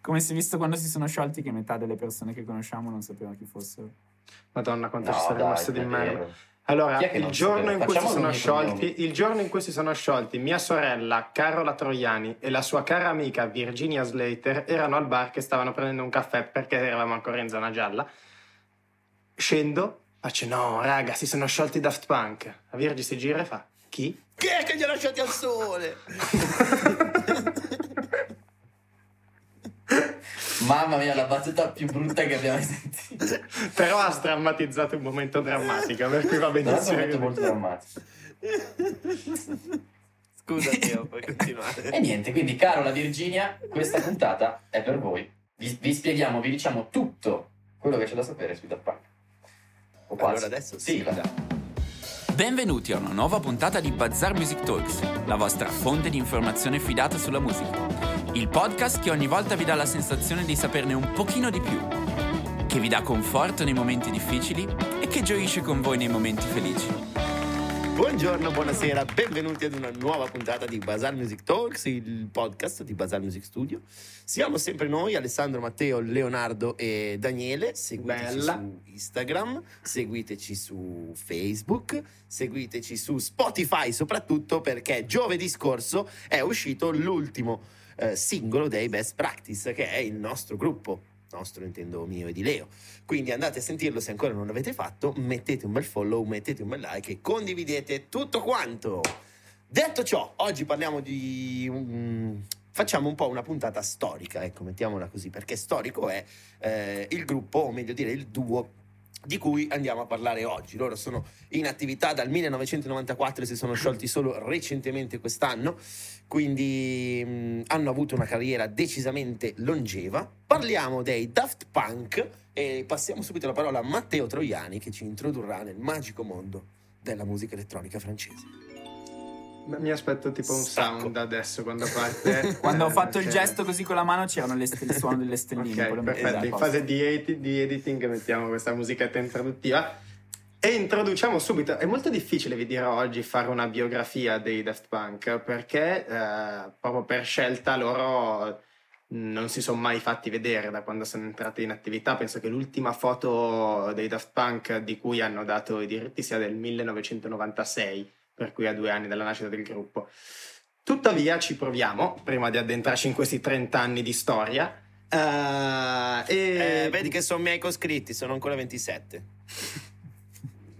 Come si è visto quando si sono sciolti che metà delle persone che conosciamo non sapevano chi fossero. Madonna, quanto No, ci sono dai, rimasto di non è merda. Allora, il giorno, sapeva? in cui si Facciamo sono nomi sciolti, il giorno in cui si sono sciolti, mia sorella Carola Troiani e la sua cara amica Virginia Slater erano al bar che stavano prendendo un caffè perché eravamo ancora in zona gialla. Scendo, faccio no, raga, si sono sciolti i Daft Punk. La Virgi si gira e fa chi? Chi è che li ha lasciati al sole? Mamma mia, la battuta più brutta che abbiamo sentito. Però ha sdrammatizzato un momento drammatico, per cui va benissimo. è molto drammatico. Scusa, Teo, puoi continuare. E niente, quindi caro la Virginia, questa puntata è per voi. Vi, vi spieghiamo, vi diciamo tutto quello che c'è da sapere sui Daft Punk. O quasi. Allora adesso sì, dai. Benvenuti a una nuova puntata di Bazar Music Talks, la vostra fonte di informazione fidata sulla musica. Il podcast che ogni volta vi dà la sensazione di saperne un pochino di più, che vi dà conforto nei momenti difficili e che gioisce con voi nei momenti felici. Buongiorno, buonasera, benvenuti ad una nuova puntata di Basal Music Talks, il podcast di Basal Music Studio. Siamo sempre noi, Alessandro, Matteo, Leonardo e Daniele. Seguiteci Bella. su Instagram, seguiteci su Facebook, seguiteci su Spotify soprattutto perché giovedì scorso è uscito l'ultimo eh, singolo dei Best Practice che è il nostro gruppo. Nostro intendo mio e di Leo. Quindi andate a sentirlo se ancora non l'avete fatto, mettete un bel follow, mettete un bel like e condividete tutto quanto. Detto ciò, oggi parliamo di... un- facciamo un po' una puntata storica, ecco, mettiamola così, perché storico è eh, il gruppo, o meglio dire il duo di cui andiamo a parlare oggi. Loro sono in attività dal 1994 e si sono sciolti solo recentemente quest'anno, quindi mh, hanno avuto una carriera decisamente longeva. Parliamo dei Daft Punk e passiamo subito la parola a Matteo Troiani che ci introdurrà nel magico mondo della musica elettronica francese. Mi aspetto tipo un Stacco. sound adesso quando parte. Quando ho Eh, fatto il che- gesto così con la mano c'erano le st- il suono delle stelline. Ok, perfetto. In esatto. fase di, edi- di editing mettiamo questa musichetta introduttiva. E introduciamo subito. È molto difficile, vi dirò oggi, fare una biografia dei Daft Punk perché eh, proprio per scelta loro non si sono mai fatti vedere da quando sono entrati in attività. Penso che l'ultima foto dei Daft Punk di cui hanno dato i diritti sia del 1996, per cui a due anni dalla nascita del gruppo. Tuttavia ci proviamo, prima di addentrarci in questi 30 anni di storia. eh, e... Eh, vedi che sono miei coscritti, sono ancora 27.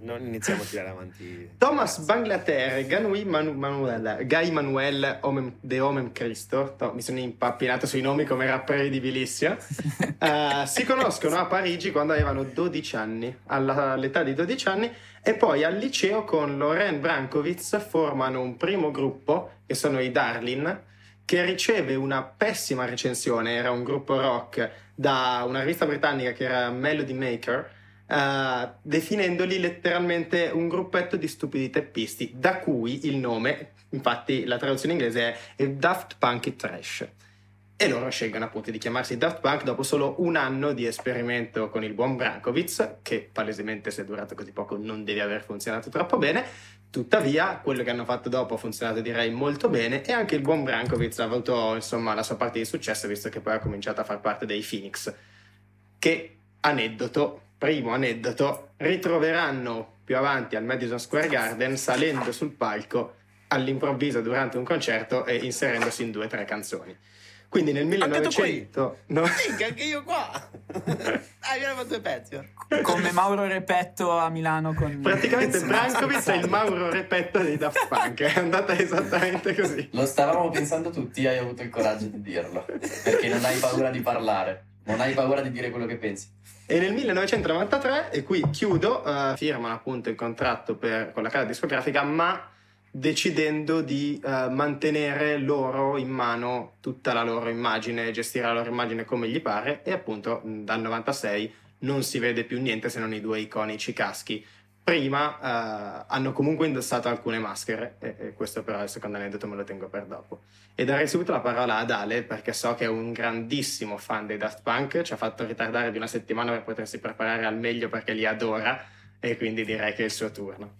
Non iniziamo a tirare avanti. Thomas Banglater, Ganui Manu- Manuel, Guy Manuel Omem, de Omem Cristo, to- mi sono impappinato sui nomi come rappredibilissimo, eh, si conoscono a Parigi quando avevano 12 anni, alla- all'età di 12 anni, e poi al liceo con Loren Brankovic formano un primo gruppo, che sono i Darlin, che riceve una pessima recensione, era un gruppo rock da una rivista britannica che era Melody Maker, eh, definendoli letteralmente un gruppetto di stupidi teppisti, da cui il nome, infatti la traduzione inglese è Daft Punk Trash. E loro scelgono appunto di chiamarsi Daft Punk dopo solo un anno di esperimento con il buon Brankovic, che palesemente se è durato così poco non deve aver funzionato troppo bene. Tuttavia, quello che hanno fatto dopo ha funzionato direi molto bene e anche il buon Brankovic ha avuto insomma la sua parte di successo visto che poi ha cominciato a far parte dei Phoenix che aneddoto, primo aneddoto, ritroveranno più avanti al Madison Square Garden salendo sul palco all'improvviso durante un concerto e inserendosi in due o tre canzoni. Quindi nel Anche tu qui? 1900... No, Minchia, anche io qua. ah, ho fatto due pezzi. Come Mauro Repetto a Milano con... praticamente Brankovic è il. Mauro Repetto dei Daft Punk, è andata esattamente così. Lo stavamo pensando tutti, hai avuto il coraggio di dirlo. Perché non hai paura di parlare. Non hai paura di dire quello che pensi. E nel 1993, e qui chiudo, eh, firmano appunto il contratto per- con la casa discografica, ma decidendo di eh, mantenere loro in mano tutta la loro immagine, gestire la loro immagine come gli pare, e appunto dal 96 non si vede più niente se non i due iconici caschi. Prima eh, hanno comunque indossato alcune maschere, e, e questo però è il secondo aneddoto me lo tengo per dopo. E darei subito la parola ad Ale perché so che è un grandissimo fan dei Daft Punk, ci ha fatto ritardare di una settimana per potersi preparare al meglio perché li adora e quindi direi che è il suo turno.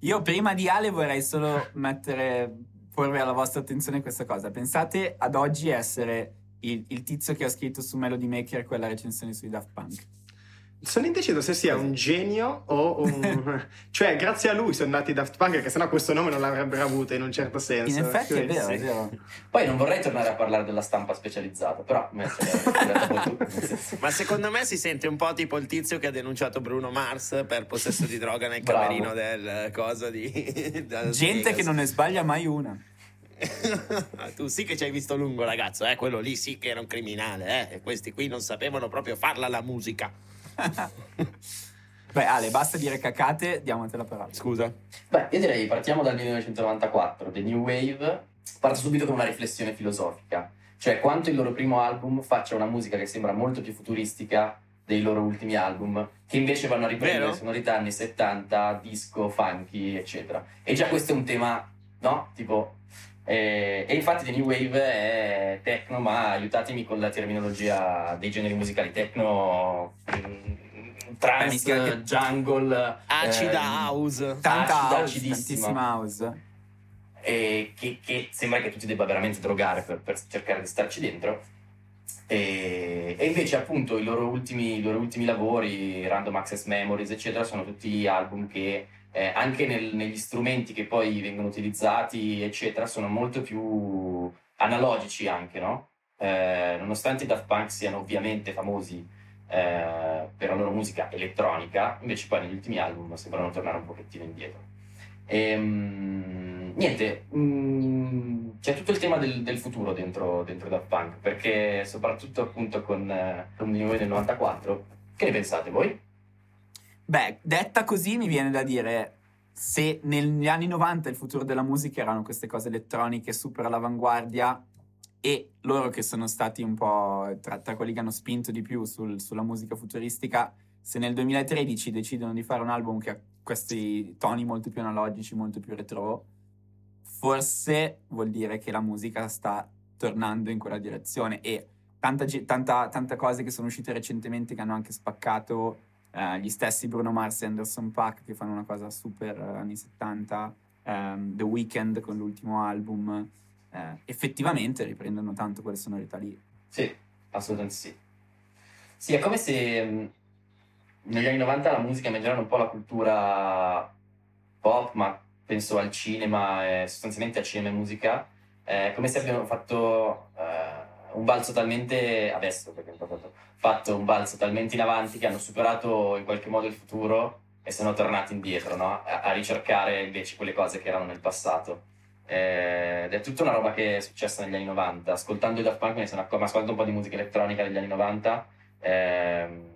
Io prima di Ale vorrei solo mettere, porre alla vostra attenzione questa cosa. Pensate ad oggi essere il, il tizio che ha scritto su Melody Maker quella recensione sui Daft Punk. Sono indeciso se sia un genio o un... cioè, grazie a lui sono nati Daft Punk, che sennò questo nome non l'avrebbero avuto in un certo senso. In effetti è Quindi vero, sì. è vero. Poi non vorrei tornare a parlare della stampa specializzata, però Ma secondo me si sente un po' tipo il tizio che ha denunciato Bruno Mars per possesso di droga nel Bravo. camerino del coso di... Gente Vegas. che non ne sbaglia mai una. tu sì che ci hai visto lungo, ragazzo, eh? Quello lì sì che era un criminale, eh? E questi qui non sapevano proprio farla la musica. Beh, Ale, basta dire cacate, diamoti la parola. Scusa. Beh, io direi partiamo dal 1994, The New Wave. Parto subito con una riflessione filosofica, cioè quanto il loro primo album faccia una musica che sembra molto più futuristica dei loro ultimi album, che invece vanno a riprendere Vero? sonorità anni 70, disco, funky, eccetera. E già questo è un tema, no? Tipo. Eh, e infatti The New Wave è techno, ma aiutatemi con la terminologia dei generi musicali techno, trance, anche- jungle, Acida ehm, House. Tanta Acida, house, acidissima. tantissima house. e che, che sembra che tu ti debba veramente drogare per, per cercare di starci dentro. E, e invece, appunto, i loro, ultimi, i loro ultimi lavori, Random Access Memories, eccetera, sono tutti album che eh, anche nel- negli strumenti che poi vengono utilizzati, eccetera, sono molto più analogici anche, no? Eh, nonostante i Daft Punk siano ovviamente famosi eh, per la loro musica elettronica, invece poi negli ultimi album sembrano tornare un pochettino indietro. Ehm, niente, mm, c'è tutto il tema del, del futuro dentro, dentro Daft Punk, perché soprattutto appunto con, eh, Wave del 94, che ne pensate voi? Beh, detta così mi viene da dire se negli anni 90 il futuro della musica erano queste cose elettroniche super all'avanguardia e loro che sono stati un po' tra, tra quelli che hanno spinto di più sul- sulla musica futuristica, se nel 2013 decidono di fare un album che ha questi toni molto più analogici, molto più retro, forse vuol dire che la musica sta tornando in quella direzione e tanta, tanta, tanta cose che sono uscite recentemente che hanno anche spaccato eh, gli stessi Bruno Mars e Anderson Paak che fanno una cosa super eh, anni 70, ehm, The Weeknd con l'ultimo album, eh, effettivamente riprendono tanto quelle sonorità lì. Sì, assolutamente sì. Sì, è come se mh, negli anni 90 la musica mangiava un po' la cultura pop, ma penso al cinema, e sostanzialmente a cinema e musica, è come se abbiano fatto eh, un balzo talmente, adesso perché hanno fatto, fatto un balzo talmente in avanti che hanno superato in qualche modo il futuro e sono tornati indietro, no? a, a ricercare invece quelle cose che erano nel passato. Ed è tutta una roba che è successa negli anni 90. Ascoltando i Daft Punk ne sono accorto, ascolto un po' di musica elettronica degli anni 90. ehm,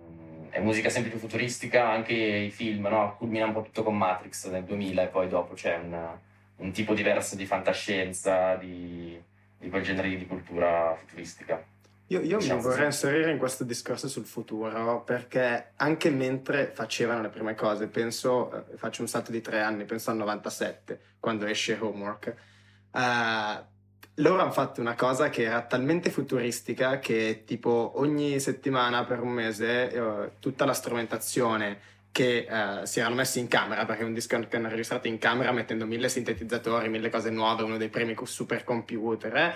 è musica sempre più futuristica, anche i film, no? Culmina un po' tutto con Matrix nel 2000 e poi dopo c'è un, un tipo diverso di fantascienza, di, di quel genere di cultura futuristica. Io, io mi vorrei inserire in questo discorso sul futuro perché anche mentre facevano le prime cose, penso, eh, faccio un salto di tre anni, penso al 97, quando esce Homework, eh, loro hanno fatto una cosa che era talmente futuristica che tipo ogni settimana per un mese eh, tutta la strumentazione che eh, si erano messi in camera, perché è un disco che hanno registrato in camera mettendo mille sintetizzatori, mille cose nuove, uno dei primi supercomputer, eh,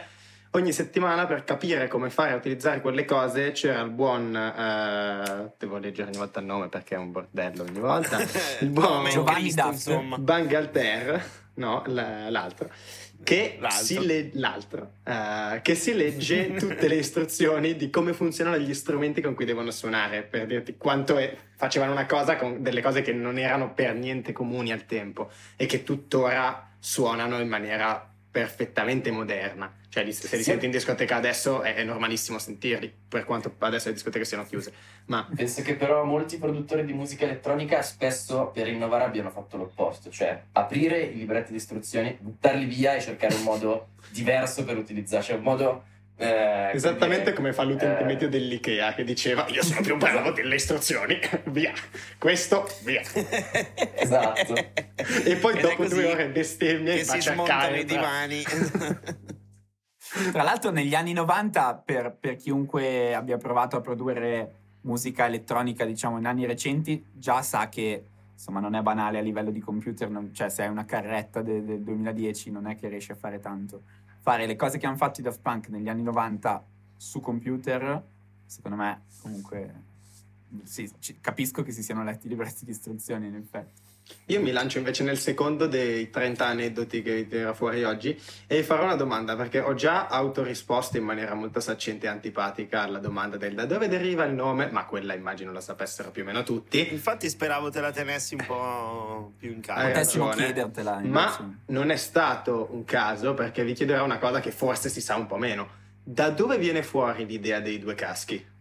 ogni settimana per capire come fare a utilizzare quelle cose c'era il buon eh, devo leggere ogni volta il nome perché è un bordello ogni volta il buon Giovanni Cristo. Bangalter no l- l'altro che L'altro. si, le- l'altro, eh, che si legge tutte le istruzioni di come funzionano gli strumenti con cui devono suonare per dirti quanto è- facevano una cosa con delle cose che non erano per niente comuni al tempo e che tuttora suonano in maniera perfettamente moderna. Cioè, li- se li Sì. senti in discoteca adesso è, è normalissimo sentirli, per quanto adesso le discoteche siano chiuse. Ma Penso che però molti produttori di musica elettronica spesso per innovare abbiano fatto l'opposto, cioè aprire i libretti di istruzioni, buttarli via e cercare un modo diverso per utilizzarci, cioè un modo... eh, esattamente dire, come fa l'utente eh, medio dell'IKEA che diceva io sono più bravo delle istruzioni, via, questo, via. Esatto. E poi Ed dopo due ore bestemmie che va a si smontano cercare i divani. Tra l'altro negli anni 90, per, per chiunque abbia provato a produrre musica elettronica, diciamo, in anni recenti, già sa che insomma non è banale a livello di computer, non- cioè se hai una carretta de- del 2010 non è che riesci a fare tanto. Fare le cose che hanno fatto i Daft Punk negli anni 90 su computer, secondo me comunque sì, ci- capisco che si siano letti i libretti di istruzioni in effetti. Io mi lancio invece nel secondo dei 30 aneddoti che tira fuori oggi e vi farò una domanda perché ho già autorisposto in maniera molto saccente e antipatica alla domanda del da dove deriva il nome, ma quella immagino lo sapessero più o meno tutti. Infatti speravo te la tenessi un po' più in Hai calma. Potessimo chiedertela. invece. Ma non è stato un caso perché vi chiederò una cosa che forse si sa un po' meno. Da dove viene fuori l'idea dei due caschi?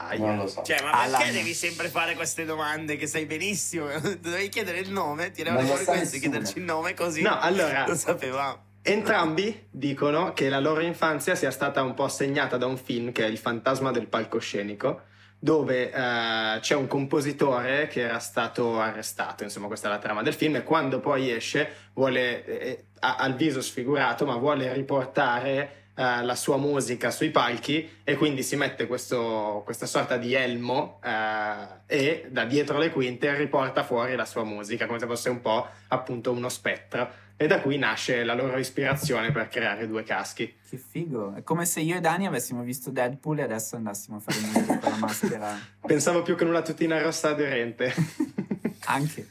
Aia. Non lo so. Cioè, ma Alan. perché devi sempre fare queste domande che sai benissimo? Dovevi chiedere il nome, lo fuori questo e chiederci il nome così No, allora, lo sapevamo. Entrambi dicono che la loro infanzia sia stata un po' segnata da un film che è Il fantasma del palcoscenico, dove eh, c'è un compositore che era stato arrestato, insomma questa è la trama del film, e quando poi esce vuole, eh, ha, ha il viso sfigurato, ma vuole riportare eh, la sua musica sui palchi e quindi si mette questo- questa sorta di elmo eh, e da dietro le quinte riporta fuori la sua musica, come se fosse un po' appunto uno spettro. E da qui nasce la loro ispirazione per creare due caschi. Che figo. È come se io e Dani avessimo visto Deadpool e adesso andassimo a fare musica con la maschera. Pensavo più con una tutina rossa aderente. Anche.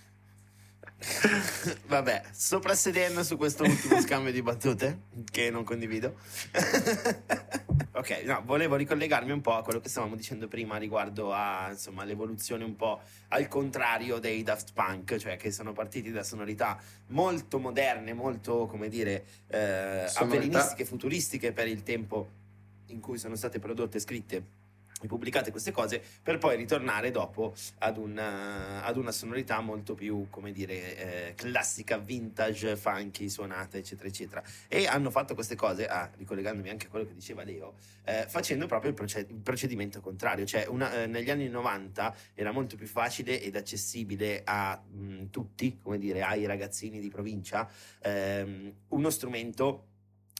Vabbè, soprassedendo su questo ultimo scambio di battute, che non condivido. ok, no, volevo ricollegarmi un po' a quello che stavamo dicendo prima riguardo a, insomma, l'evoluzione un po' al contrario dei Daft Punk, cioè che sono partiti da sonorità molto moderne, molto, come dire, eh, Sonorità. futuristiche per il tempo in cui sono state prodotte e scritte pubblicate queste cose per poi ritornare dopo ad una, ad una sonorità molto più, come dire, eh, classica, vintage, funky, suonata, eccetera, eccetera. E hanno fatto queste cose, ah, ricollegandomi anche a quello che diceva Leo, eh, facendo proprio il, proced- il procedimento contrario. Cioè, una- eh, negli anni 90 era molto più facile ed accessibile a mh, tutti, come dire, ai ragazzini di provincia, ehm, uno strumento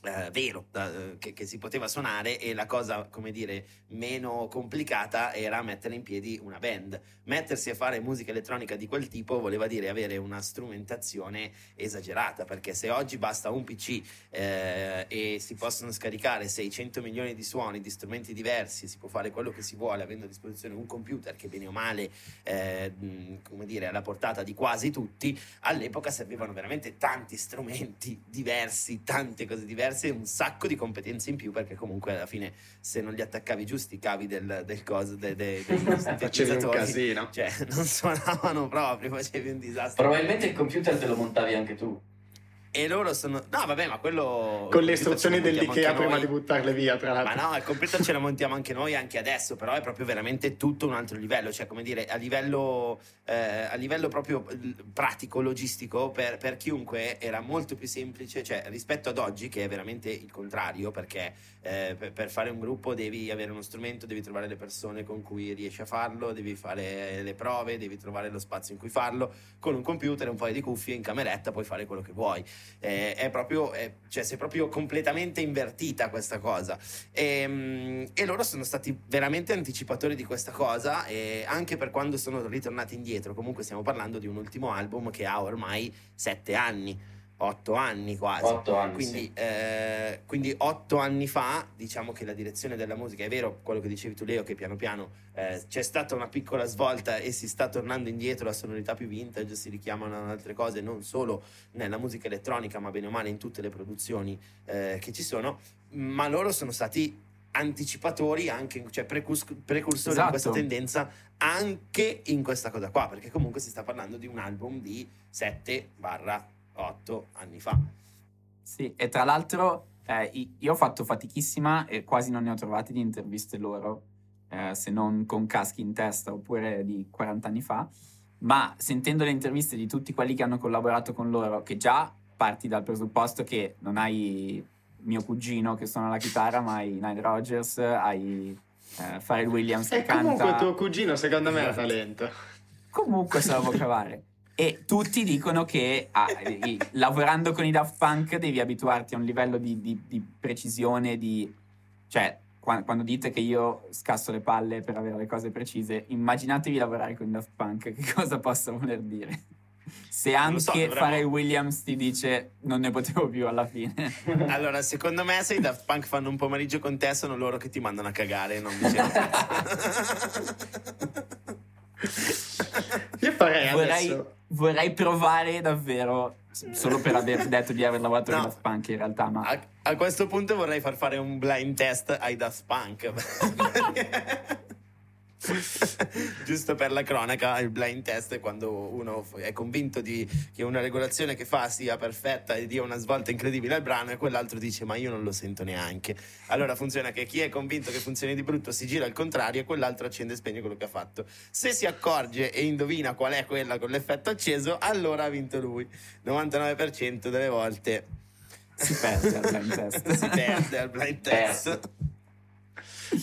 eh, vero eh, che, che si poteva suonare e la cosa come dire meno complicata era mettere in piedi una band. Mettersi a fare musica elettronica di quel tipo voleva dire avere una strumentazione esagerata perché se oggi basta un pc eh, e si possono scaricare 600 milioni di suoni di strumenti diversi si può fare quello che si vuole avendo a disposizione un computer che bene o male eh, come dire alla portata di quasi tutti all'epoca servivano veramente tanti strumenti diversi, tante cose diverse, un sacco di competenze in più perché comunque alla fine se non gli attaccavi giusti i cavi del, del coso, de- de- degli Facevi un casino. cioè non suonavano proprio, facevi un disastro. Probabilmente il computer te lo montavi anche tu. E loro sono... No vabbè ma quello... Con le istruzioni dell'IKEA prima di buttarle via, tra Ma l'altro. no, il computer ce la montiamo anche noi anche adesso, però è proprio veramente tutto un altro livello, cioè come dire, a livello, eh, a livello proprio pratico, logistico, per, per chiunque era molto più semplice, cioè rispetto ad oggi che è veramente il contrario, perché eh, per, per fare un gruppo devi avere uno strumento, devi trovare le persone con cui riesci a farlo, devi fare le prove, devi trovare lo spazio in cui farlo, con un computer e un paio di cuffie in cameretta puoi fare quello che vuoi. Eh, è proprio, è- cioè, si è proprio completamente invertita questa cosa. E, e loro sono stati veramente anticipatori di questa cosa, anche per quando sono ritornati indietro. Comunque, stiamo parlando di un ultimo album che ha ormai sette anni, otto anni quasi. Otto anni. Quindi, sì. eh, quindi otto anni fa, diciamo che la direzione della musica è vero quello che dicevi tu, Leo, che piano piano eh, c'è stata una piccola svolta e si sta tornando indietro la sonorità più vintage, si richiamano ad altre cose, non solo nella musica elettronica, ma bene o male in tutte le produzioni eh, che ci sono. Ma loro sono stati anticipatori, anche, cioè precurs- precursori Esatto. di questa tendenza anche in questa cosa qua, perché comunque si sta parlando di un album di 7-8 anni fa. Sì, e tra l'altro eh, io ho fatto fatichissima e quasi non ne ho trovate di interviste loro, eh, se non con caschi in testa oppure di 40 anni fa, ma sentendo le interviste di tutti quelli che hanno collaborato con loro, che già parti dal presupposto che non hai mio cugino che suona la chitarra, ma hai Nile Rogers, hai eh, Pharrell Williams che E comunque canta... tuo cugino, secondo me, ha Esatto. talento. Comunque se la può cavare. E tutti dicono che ah, lavorando con i Daft Punk devi abituarti a un livello di, di- di precisione, di... Cioè, qua- quando dite che io scasso le palle per avere le cose precise, immaginatevi lavorare con i Daft Punk, che cosa possa voler dire? Se anche so, dovremmo- Pharrell Williams ti dice non ne potevo più alla fine. Allora, secondo me, se i Daft Punk fanno un pomeriggio con te, sono loro che ti mandano a cagare, non dicevo Io farei vorrei, adesso. Vorrei provare davvero, solo per aver detto di aver lavorato No. con Daft Punk in realtà, ma a, a questo punto vorrei far fare un blind test ai Daft Punk. Giusto per la cronaca, il blind test è quando uno è convinto di, che una regolazione che fa sia perfetta e dia una svolta incredibile al brano e quell'altro dice ma io non lo sento neanche. Allora funziona che chi è convinto che funzioni di brutto si gira al contrario e quell'altro accende e spegne quello che ha fatto. Se si accorge e indovina qual è quella con l'effetto acceso, allora ha vinto lui. 99% delle volte si perde al blind test. si perde al blind test.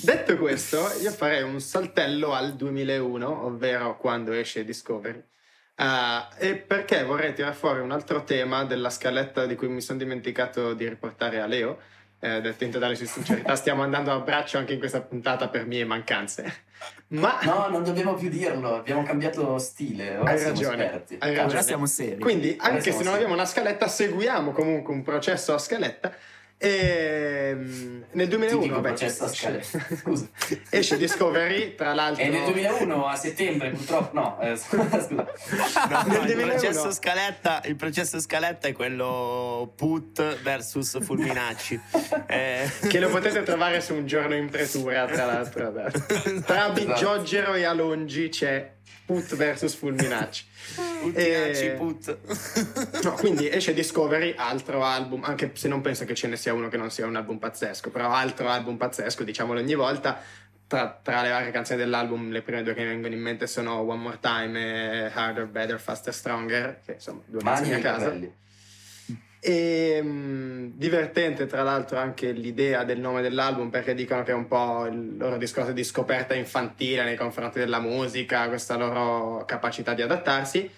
Detto questo, io farei un saltello al 2001, ovvero quando esce Discovery. Ah, e perché vorrei tirare fuori un altro tema della scaletta di cui mi sono dimenticato di riportare a Leo. Eh, detto in totale sincerità, stiamo andando a braccio anche in questa puntata per mie mancanze. Ma No, non dobbiamo più dirlo, abbiamo cambiato stile. Ora hai ragione. esperti. Hai Ora ragione. siamo seri. Quindi, anche se non seri. abbiamo una scaletta, seguiamo comunque un processo a scaletta. E mm, nel 2001 Tipico vabbè, esce-. Scusa. esce Discovery, tra l'altro. E nel 2001 a settembre, purtroppo, no, eh, scusa. No, Nel il, 2001. processo scaletta, il processo scaletta è quello Put versus Fulminacci. Eh, Che lo potete trovare su un giorno in pretura, tra l'altro. Tra Bigiogero e Alongi c'è Put vs Fulminacci. Fulminacci Eh, Put. No, quindi esce Discovery, altro album, anche se non penso che ce ne sia uno che non sia un album pazzesco, però altro album pazzesco, diciamolo ogni volta. Tra, tra le varie canzoni dell'album, le prime due che mi vengono in mente sono One More Time e Harder, Better, Faster, Stronger, che insomma due Mani canzoni a casa. capelli. E mh, divertente tra l'altro anche l'idea del nome dell'album perché dicono che è un po' il loro discorso di scoperta infantile nei confronti della musica, questa loro capacità di adattarsi.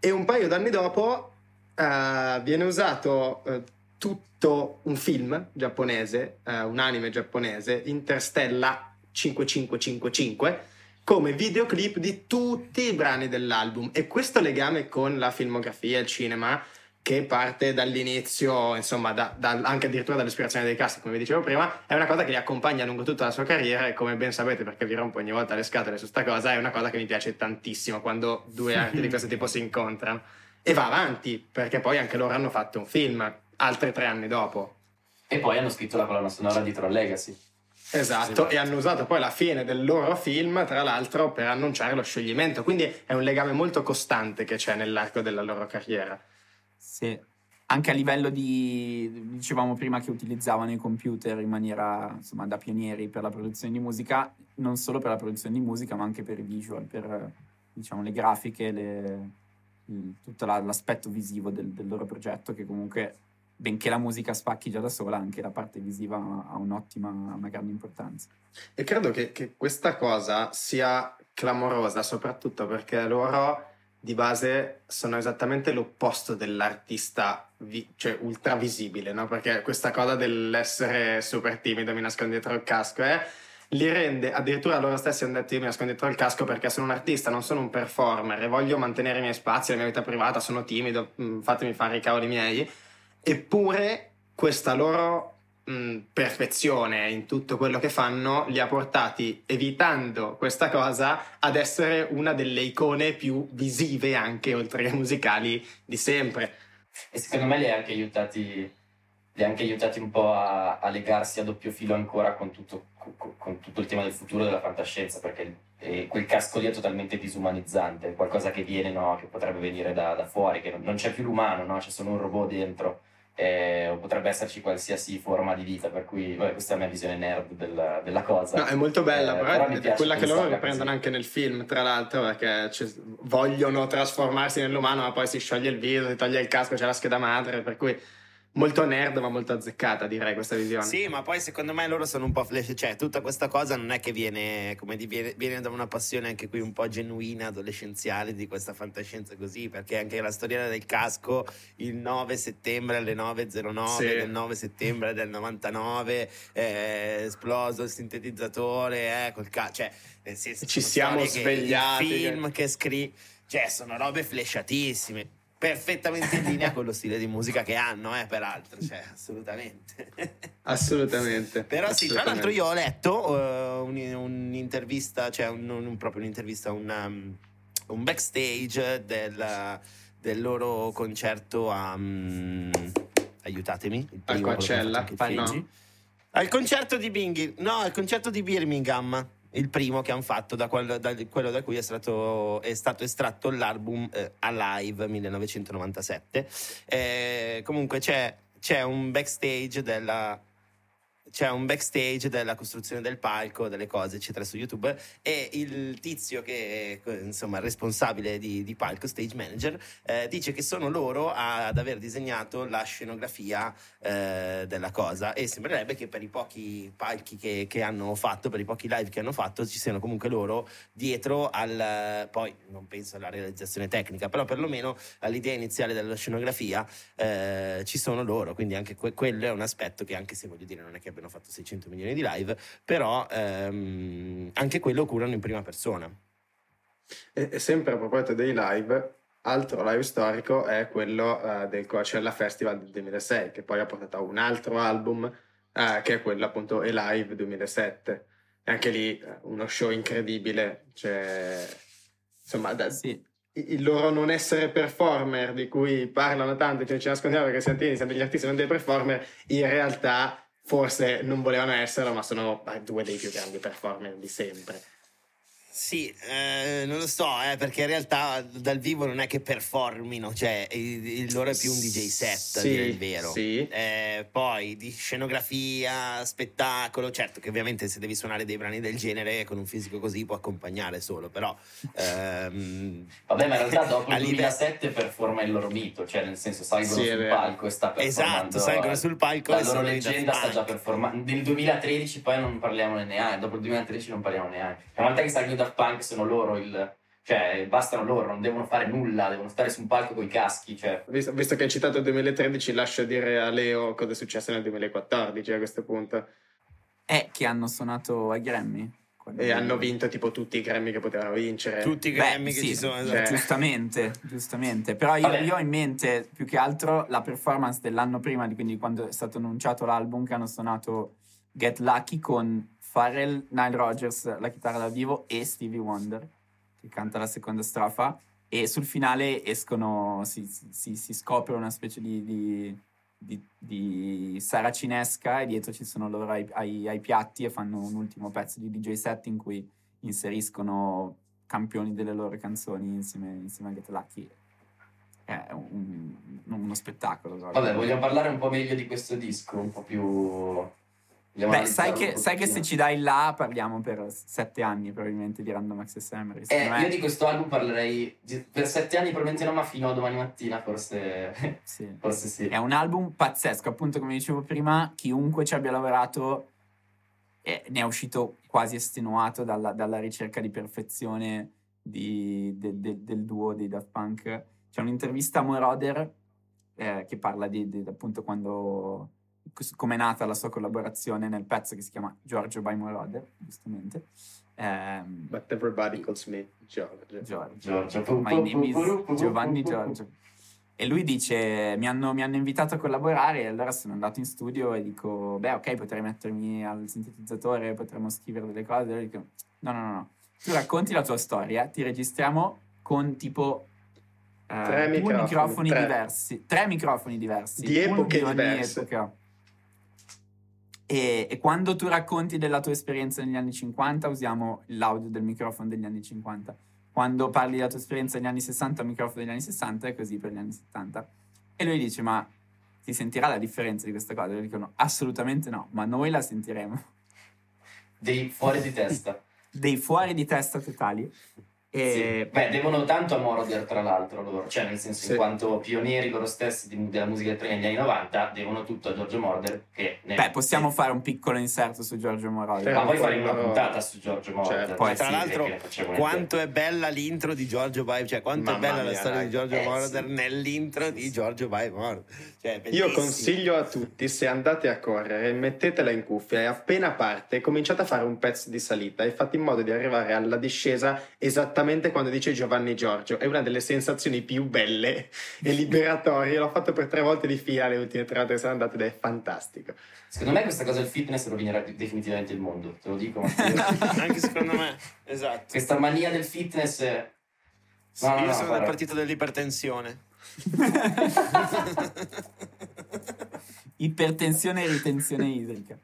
E un paio d'anni dopo eh, viene usato eh, tutto un film giapponese, eh, un anime giapponese, Interstella 5555, come videoclip di tutti i brani dell'album. E questo legame con la filmografia e il cinema che parte dall'inizio, insomma, da- da- anche addirittura dall'ispirazione dei cast, come vi dicevo prima, è una cosa che li accompagna lungo tutta la sua carriera e come ben sapete, perché vi rompo ogni volta le scatole su sta cosa, è una cosa che mi piace tantissimo quando due arti di questo tipo si incontrano. E va avanti, perché poi anche loro hanno fatto un film, altri tre anni dopo. E poi hanno scritto la colonna sonora di Tron Legacy. Esatto, Esatto. e hanno usato poi la fine del loro film, tra l'altro, per annunciare lo scioglimento. Quindi è un legame molto costante che c'è nell'arco della loro carriera. Sì. Anche a livello di, dicevamo prima che utilizzavano i computer in maniera, insomma, da pionieri per la produzione di musica, non solo per la produzione di musica, ma anche per i visual, per, diciamo, le grafiche, le- tutto la- l'aspetto visivo del, del loro progetto, che comunque, benché la musica spacchi già da sola, anche la parte visiva ha un'ottima, una grande importanza. E credo che, che questa cosa sia clamorosa, soprattutto perché loro di base sono esattamente l'opposto dell'artista vi- cioè ultra visibile, no? Perché questa cosa dell'essere super timido, mi nascondo dietro il casco, eh, li rende, addirittura loro stessi hanno detto io mi nascondo dietro il casco perché sono un artista, non sono un performer e voglio mantenere i miei spazi, la mia vita privata, sono timido, mh, fatemi fare i cavoli miei. Eppure questa loro mh, perfezione in tutto quello che fanno li ha portati, evitando questa cosa, ad essere una delle icone più visive anche, oltre che musicali, di sempre. E secondo me li ha anche aiutati, li ha anche aiutati un po' a, a legarsi a doppio filo ancora con tutto, con, con tutto il tema del futuro della fantascienza, perché eh, quel casco lì è totalmente disumanizzante, qualcosa che viene, no, che potrebbe venire da, da fuori, che non, non c'è più l'umano, no? c'è solo un robot dentro. Eh, o potrebbe esserci qualsiasi forma di vita, per cui vabbè, questa è la mia visione nerd del- della cosa. No, è molto bella, Eh, però, però è quella che loro riprendono anche nel film, tra l'altro, perché vogliono trasformarsi nell'umano, ma poi si scioglie il viso, si toglie il casco, c'è la scheda madre, per cui molto nerd, ma molto azzeccata, direi, questa visione. Sì, ma poi secondo me loro sono un po' flash, cioè tutta questa cosa non è che viene, come di- viene, viene da una passione anche qui un po' genuina, adolescenziale di questa fantascienza così, perché anche la storiella del casco il 9 settembre alle 9.09 Sì. del 9 settembre del 99 è esploso il sintetizzatore, eh, col ca- cioè nel senso, Ci siamo che- svegliati, il film che scrivi, cioè sono robe flashatissime. Perfettamente in linea con lo stile di musica che hanno, eh, peraltro, cioè, assolutamente. Assolutamente. Però sì, tra assolutamente. l'altro io ho letto eh, un- un'intervista, cioè un- non proprio un'intervista, una- un backstage del, del loro concerto a... mm, aiutatemi. Al Coachella? No. Al concerto di Binghi, no, al concerto di Birmingham, il primo che hanno fatto, da quello da, quello da cui è stato, è stato estratto l'album eh, Alive 1997. Eh, comunque c'è, c'è un backstage della. C'è un backstage della costruzione del palco, delle cose, eccetera, su YouTube. E il tizio che è insomma responsabile di, di palco, stage manager, eh, dice che sono loro ad aver disegnato la scenografia eh, della cosa e sembrerebbe che per i pochi palchi che, che hanno fatto, per i pochi live che hanno fatto, ci siano comunque loro dietro al poi non penso alla realizzazione tecnica, però perlomeno all'idea iniziale della scenografia eh, ci sono loro, quindi anche que- quello è un aspetto che anche se voglio dire non è che abbiano fatto 600 milioni di live, però ehm, anche quello curano in prima persona. E, e sempre a proposito dei live, altro live storico è quello eh, del Coachella Festival del 2006, che poi ha portato a un altro album, eh, che è quello appunto E-Live 2007. E anche lì eh, uno show incredibile, cioè, insomma, da- Sì. il loro non essere performer di cui parlano tanto, cioè ci nascondiamo perché Santini siamo degli artisti non dei performer, in realtà forse non volevano esserlo, ma sono due dei più grandi performer di sempre. Sì, eh, non lo so, eh, perché in realtà dal vivo non è che performino, cioè il, il loro è più un DJ set, a Sì, dire il vero. sì. Eh, poi di scenografia, spettacolo, certo che ovviamente se devi suonare dei brani del genere con un fisico così può accompagnare solo, però... ehm, Vabbè, ma in realtà dopo il live- 2007 performa il loro mito, cioè nel senso salgono Sì, sul vero. palco e sta performando. Esatto, salgono sul palco La e loro sono i leggenda sta già performando. Nel 2013 poi non parliamo neanche, dopo il 2013 non parliamo neanche. Una volta che salgono Daft Punk sono loro il... Cioè, bastano loro, non devono fare nulla, devono stare su un palco con i caschi, cioè... Visto, visto che hai citato il 2013, lascio dire a Leo cosa è successo nel 2014 a questo punto. È che hanno suonato ai Grammy. E hanno vinto tipo tutti i Grammy che potevano vincere. tutti i Beh, Grammy che sì, ci sono. cioè- Giustamente, giustamente. Però io, io ho in mente più che altro la performance dell'anno prima, di- quindi quando è stato annunciato l'album, che hanno suonato Get Lucky con Pharrell, Nile Rodgers, la chitarra dal vivo, e Stevie Wonder, che canta la seconda strofa. E sul finale escono, si, si- si scopre una specie di, di, di- di saracinesca e dietro ci sono loro ai, ai- ai piatti e fanno un ultimo pezzo di DJ set in cui inseriscono campioni delle loro canzoni insieme, insieme a Get Lucky. È un- uno spettacolo. Vabbè, vogliamo parlare un po' meglio di questo disco, un po' più... Beh, sai che, sai che se ci dai là parliamo per sette anni probabilmente di Random Access Memory. Eh, me- io di questo album parlerei di- per sette anni probabilmente no, ma fino a domani mattina forse, sì. forse sì. È un album pazzesco, appunto come dicevo prima, chiunque ci abbia lavorato eh, ne è uscito quasi estenuato dalla, dalla ricerca di perfezione di- de- de- del duo dei Daft Punk. C'è un'intervista a Moroder eh, che parla di, di- appunto quando come è nata la sua collaborazione nel pezzo che si chiama Giorgio by Moroder, giustamente. Ehm, But everybody calls me George. Giorgio. Giorgio. My name is Giovanni Giorgio. E lui dice: mi hanno, mi hanno invitato a collaborare. E allora sono andato in studio e dico: Beh, ok, potrei mettermi al sintetizzatore, potremmo scrivere delle cose. E lui dico: No, no, no, no. Tu racconti la tua storia, ti registriamo con tipo. eh, Tre microfoni, microfoni tre. diversi, tre microfoni diversi, Di epoche ogni diverse. epoca. E, e quando tu racconti della tua esperienza negli anni 50, usiamo l'audio del microfono degli anni 50. Quando parli della tua esperienza negli anni 60, il microfono degli anni 60 e così per gli anni 70. E lui dice: Ma si sentirà la differenza di questa cosa? E loro dicono: Assolutamente no, ma noi la sentiremo. Dei fuori di testa. Dei fuori di testa totali. E Sì. Beh, devono tanto a Moroder, tra l'altro, loro. Cioè, nel senso, Sì. in quanto pionieri loro stessi di- della musica elettronica negli anni 90, devono tutto a Giorgio Moroder, che... ne- beh, possiamo sì. fare un piccolo inserto su Giorgio Moroder. Certo. Ma poi faremo una Loro- puntata su Giorgio Moroder. Certo. Poi tra sì, l'altro, quanto è bella l'intro di Giorgio By, cioè quanto è Mamma bella la mia, storia dai. di Giorgio Eh, Moroder sì. nell'intro di Giorgio By Moroder. Cioè, Io consiglio a tutti, se andate a correre, mettetela in cuffia e appena parte cominciate a fare un pezzo di salita e fate in modo di arrivare alla discesa esattamente quando dice Giovanni Giorgio. È una delle sensazioni più belle e liberatorie. L'ho fatto per tre volte di fila le ultime tre volte che sono andate ed è fantastico. Secondo me questa cosa del fitness rovinerà definitivamente il mondo, te lo dico. Anche secondo me, esatto. Questa mania del fitness... No, no, Io no, sono guarda. del partito dell'ipertensione. Ipertensione e ritenzione idrica.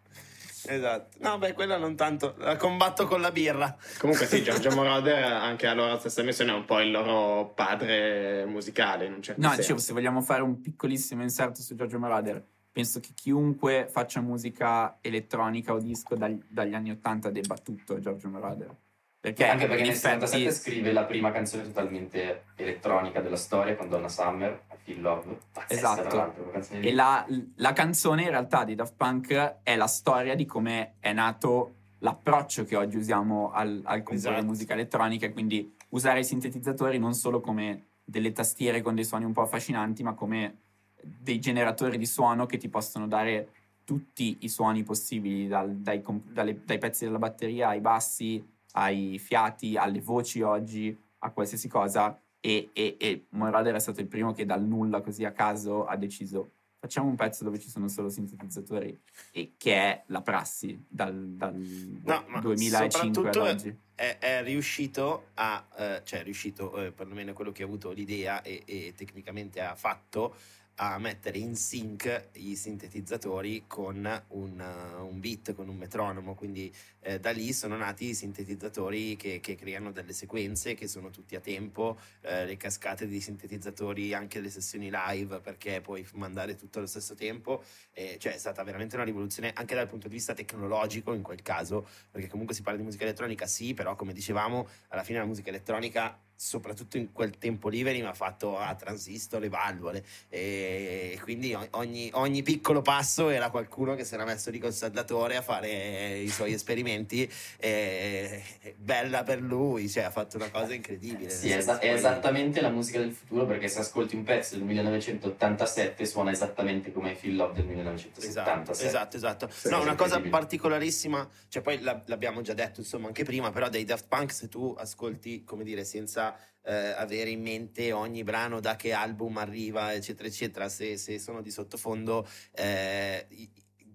Esatto. No, beh, quella non tanto. La combatto con la birra. Comunque, sì, Giorgio Moroder, anche a loro stessa missione, è un po' il loro padre musicale. In un certo no, senso. dicevo, se vogliamo fare un piccolissimo inserto su Giorgio Moroder, penso che chiunque faccia musica elettronica o disco dagli, dagli anni Ottanta debba tutto a Giorgio Moroder. Perché anche perché nel 77 scrive la prima canzone totalmente elettronica della storia con Donna Summer, I Feel Love. Pazzesca, esatto. E la, la, canzone in realtà di Daft Punk è la storia di come è nato l'approccio che oggi usiamo al, al comporre esatto. musica elettronica, quindi usare i sintetizzatori non solo come delle tastiere con dei suoni un po' affascinanti, ma come dei generatori di suono che ti possono dare tutti i suoni possibili, dal, dai, dalle, dai pezzi della batteria ai bassi ai fiati, alle voci oggi, a qualsiasi cosa. E, e, e Moroder è stato il primo che dal nulla, così a caso, ha deciso facciamo un pezzo dove ci sono solo sintetizzatori, e che è la prassi dal, dal no, 2005 ad oggi. È, è riuscito a, eh, cioè è riuscito, eh, perlomeno quello che ha avuto l'idea e, e tecnicamente ha fatto, a mettere in sync i sintetizzatori con un, uh, un beat, con un metronomo, quindi eh, da lì sono nati i sintetizzatori che, che, creano delle sequenze che sono tutti a tempo, eh, le cascate di sintetizzatori, anche le sessioni live perché puoi mandare tutto allo stesso tempo, eh, cioè è stata veramente una rivoluzione anche dal punto di vista tecnologico in quel caso, perché comunque si parla di musica elettronica sì, però come dicevamo alla fine la musica elettronica soprattutto in quel tempo lì veniva fatto a transistor e valvole e quindi ogni, ogni, piccolo passo era qualcuno che si era messo lì col saldatore a fare i suoi esperimenti e bella per lui cioè ha fatto una cosa incredibile. Sì, è, es- è, esattamente la musica del futuro perché se ascolti un pezzo del 1987 suona esattamente come Phil Love del 1977 esatto esatto, esatto. no una cosa particolarissima cioè poi l'abbiamo già detto insomma anche prima però dei Daft Punk se tu ascolti come dire senza eh, avere in mente ogni brano da che album arriva, eccetera, eccetera, se, se sono di sottofondo. Eh,